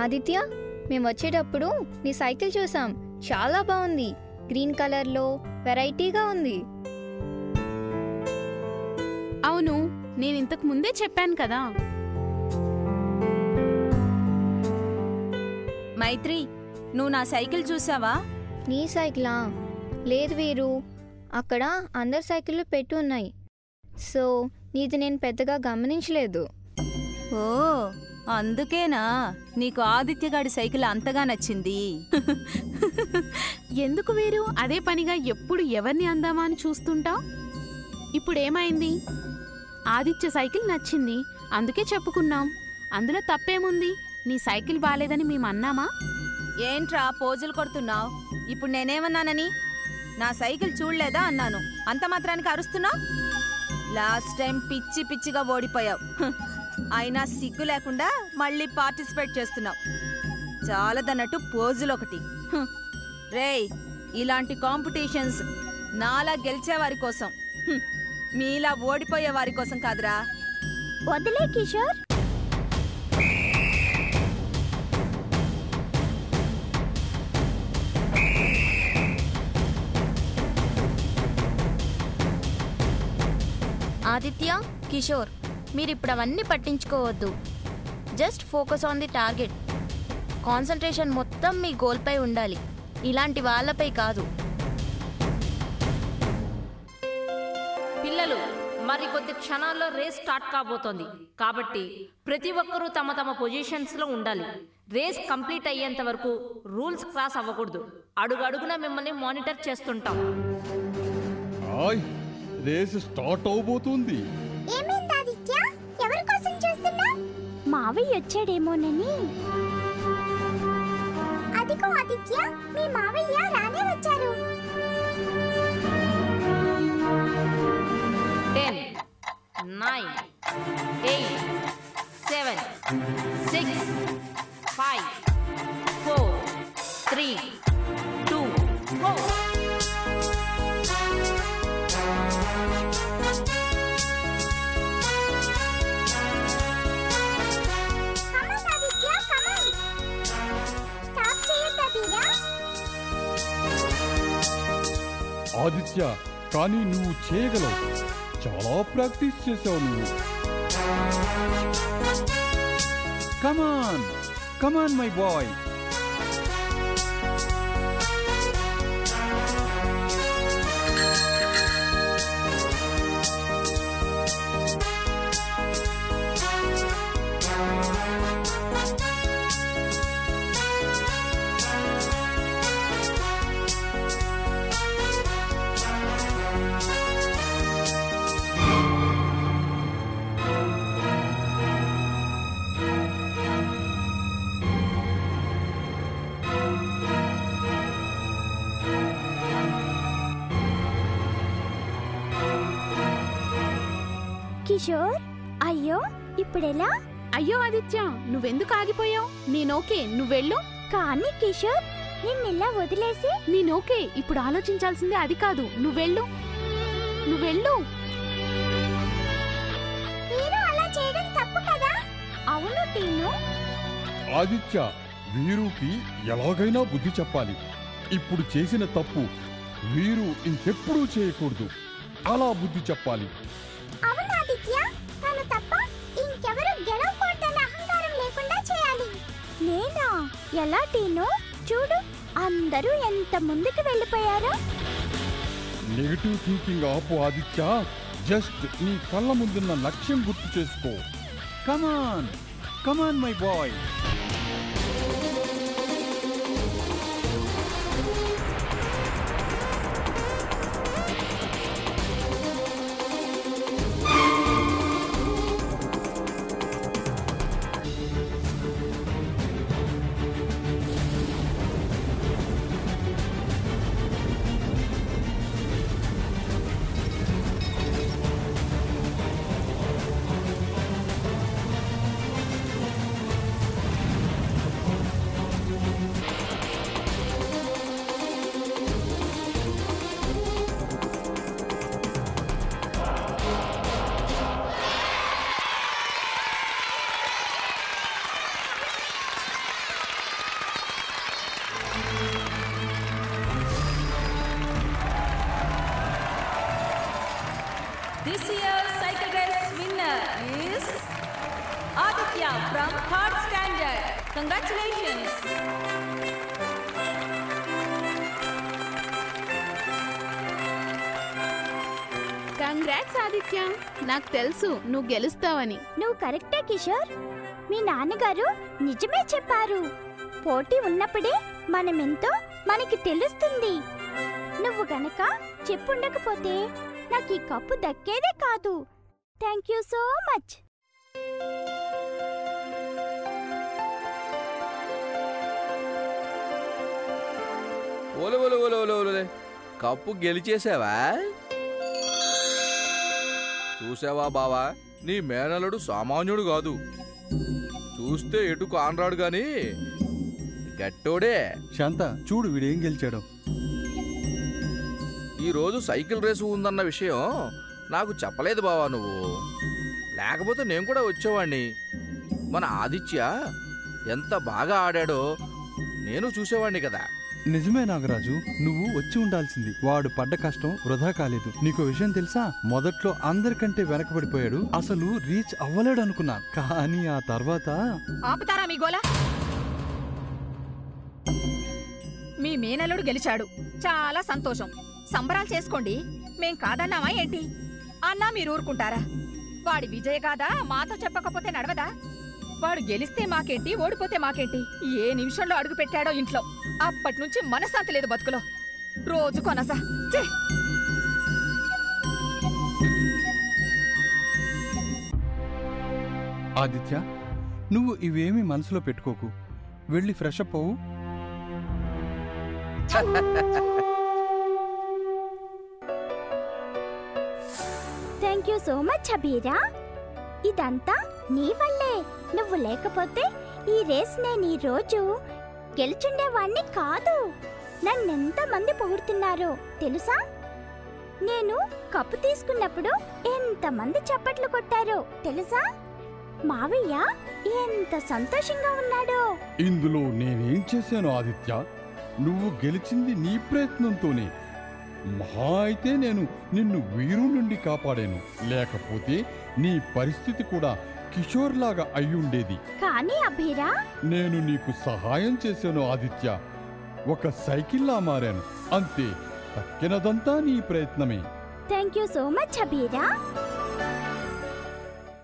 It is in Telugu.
ఆదిత్య మేము వచ్చేటప్పుడు నీ సైకిల్ చూసాం. చాలా బాగుంది. గ్రీన్ కలర్లో వెరైటీగా ఉంది. అవును నేను ఇంతకు ముందే చెప్పాను కదా. మైత్రి నువ్వు నా సైకిల్ చూసావా? నీ సైకిలా? లేదు వీరు. అక్కడ అందరి సైకిళ్ళు పెట్టి ఉన్నాయి. సో నీది నేను పెద్దగా గమనించలేదు. ఓ అందుకేనా? నీకు ఆదిత్యగాడి సైకిల్ అంతగా నచ్చింది. ఎందుకు వీరు? అదే పనిగా ఎప్పుడు ఎవరిని అందామా అని చూస్తుంటావు? ఇప్పుడేమైంది? ఆదిత్య సైకిల్ నచ్చింది. అందుకే చెప్పుకున్నాం. అందులో తప్పేముంది? నీ సైకిల్ బాలేదని మేము అన్నామా? ఏంట్రా పోజులు కొడుతున్నావు? ఇప్పుడు నేనేమన్నానని? నా సైకిల్ చూడలేదా అన్నాను. అంత మాత్రానికి అరుస్తున్నావు? లాస్ట్ టైం పిచ్చి పిచ్చిగా ఓడిపోయావు. అయినా సిగ్గు లేకుండా మళ్ళీ పార్టిసిపేట్ చేస్తున్నావు చాలదన్నట్టు పోజులు ఒకటి హ్, రేయ్ ఇలాంటి కాంపిటీషన్స్ నాలా గెలిచే వారి కోసం మీలా ఓడిపోయే వారి కోసం కాదురా. వదిలే కిషోర్. ఆదిత్య కిషోర్ మీరు ఇప్పుడు అవన్నీ పట్టించుకోవద్దు. Just focus on the target. Concentration మొత్తం మీ గోల్పై ఉండాలి. ఇలాంటి వాళ్ళపై కాదు. పిల్లలు మరి కొద్ది క్షణాల్లో రేస్ స్టార్ట్ కాబోతోంది. కాబట్టి ప్రతి ఒక్కరూ తమ తమ పొజిషన్స్లో ఉండాలి. రేస్ కంప్లీట్ అయ్యేంత వరకు రూల్స్ క్రాస్ అవ్వకూడదు. అడుగు అడుగున మిమ్మల్ని మానిటర్ చేస్తుంటాం. రేస్ స్టార్ట్ అవబోతుంది. ఏమైంది మావయ్య వచ్చాడేమోనని. అదిగో ఆదిత్య మీ మావయ్య రానే వచ్చారు. Ten nine eight seven six five four three Aditya కానీ నువ్వు చేయగలవు. చాలా ప్రాక్టీస్ చేసావు నువ్వు. Come on come on my boy Kishore అయ్యో ఇప్పుడెలా? అయ్యో ఆదిత్య నువ్వెందుకు ఆగిపోయావు? నేనోకే నువ్వెళ్ళు. కానీ కిషోర్ నిన్నెలా వదిలేసి? నేనోకే ఇప్పుడు ఆలోచించాల్సిందే అది కాదు. నువ్వెళ్ళు. నువ్వెళ్ళు. మీరు అలా చేయడం తప్పు కదా? అవును టీను. ఆదిత్య వీరుకి ఎలాగైనా బుద్ధి చెప్పాలి. ఇప్పుడు చేసిన తప్పు వీరు ఇంకెప్పుడూ చేయకూడదు. అలా బుద్ధి చెప్పాలి. అవును? ఆదిత్య తను తప్ప ఇంకెవరు గెలవకూడదన్న అహంకారం లేకుండా చేయాలి. నేనా? ఎలా టీను చూడు అందరూ ఎంత ముందుకు వెళ్ళిపోయారో. నెగటివ్ థింకింగ్ ఆపు ఆదిత్య జస్ట్ నీ కళ్ళ ముందున్న లక్ష్యం గుర్తు చేసుకో. Come on come on my boy Congratulations. Congrats Aditya నాకు తెలుసు నువ్వు గెలుస్తావని. నువ్వు కరెక్టే కిషోర్. మీ నాన్నగారు నిజమే చెప్పారు. పోటీ ఉన్నప్పుడే మనమెంతో మనకి తెలుస్తుంది. నువ్వు గనక చెప్పుండకపోతే నాకు ఈ కప్పు దక్కేదే కాదు. థ్యాంక్ యూ సో మచ్ ఓలే ఓలే ఓలే ఓలే ఓలే కప్పు గెలిచేసావా? చూసావా బావా? నీ మేనలుడు సామాన్యుడు కాదు. చూస్తే ఎటు కానరాడు గాని గట్టోడే. శాంత చూడు వీడేం గెలిచాడు. ఈరోజు సైకిల్ రేసు ఉందన్న విషయం నాకు చెప్పలేదు బావా నువ్వు. లేకపోతే నేను కూడా వచ్చేవాణ్ణి. మన ఆదిత్య ఎంత బాగా ఆడాడో నేను చూసేవాణ్ణి కదా. నిజమే నాగరాజు నువ్వు వచ్చి ఉండాల్సింది. వాడు పడ్డ కష్టం వృధా కాలేదు. నీకు విషయం తెలుసా? మొదట్లో అందరికంటే వెనకబడిపోయాడు. అసలు రీచ్ అవ్వలేడు అనుకున్నా కానీ ఆ తర్వాత ఆపుతారా మీ గోలా మీ మేనల్లుడు గెలిచాడు. చాలా సంతోషం. సంబరాలు చేసుకోండి. మేం కాదన్నామా ఏంటి? అన్నా మీరు ఊరుకుంటారా? వాడి విజయ కాదా మాతో చెప్పకపోతే నడవదా? వాడు గెలిస్తే మాకేంటి ఓడిపోతే మాకేంటి? ఏ నిమిషంలో అడుగు పెట్టాడో ఇంట్లో. అప్పటి నుంచి మనశ్శాంతి లేదు బతుకులో. రోజు కొనసా! ఆదిత్య నువ్వు ఇవేమీ మనసులో పెట్టుకోకు. వెళ్ళి ఫ్రెష్ అప్ అవ్వు. Thank you so much Abira. ఇదంతా నీ వల్లే. నువ్వు లేకపోతే ఈ రేస్ నేను ఈ రోజు గెలుచుండేవాణ్ణి కాదు. నన్నెంత మంది పొగుడుతున్నారో తెలుసా? నేను కప్పు తీసుకున్నప్పుడు ఎంతమంది చప్పట్లు కొట్టారో తెలుసా? మావయ్య ఎంత సంతోషంగా ఉన్నాడో. ఇందులో నేనేం చేశాను ఆదిత్య? నువ్వు గెలిచింది నీ ప్రయత్నంతోనే. మహా అయితే నేను నిన్ను వీరు నుండి కాపాడాను. లేకపోతే నీ పరిస్థితి కూడా కిషోర్ లాగా అయ్యుండేది. కానీ అభీరా! నేను నీకు సహాయం చేశాను ఆదిత్య. ఒక సైకిల్లా మారాను. అంతే తక్కినదంతా నీ ప్రయత్నమే. Thank you so much Abira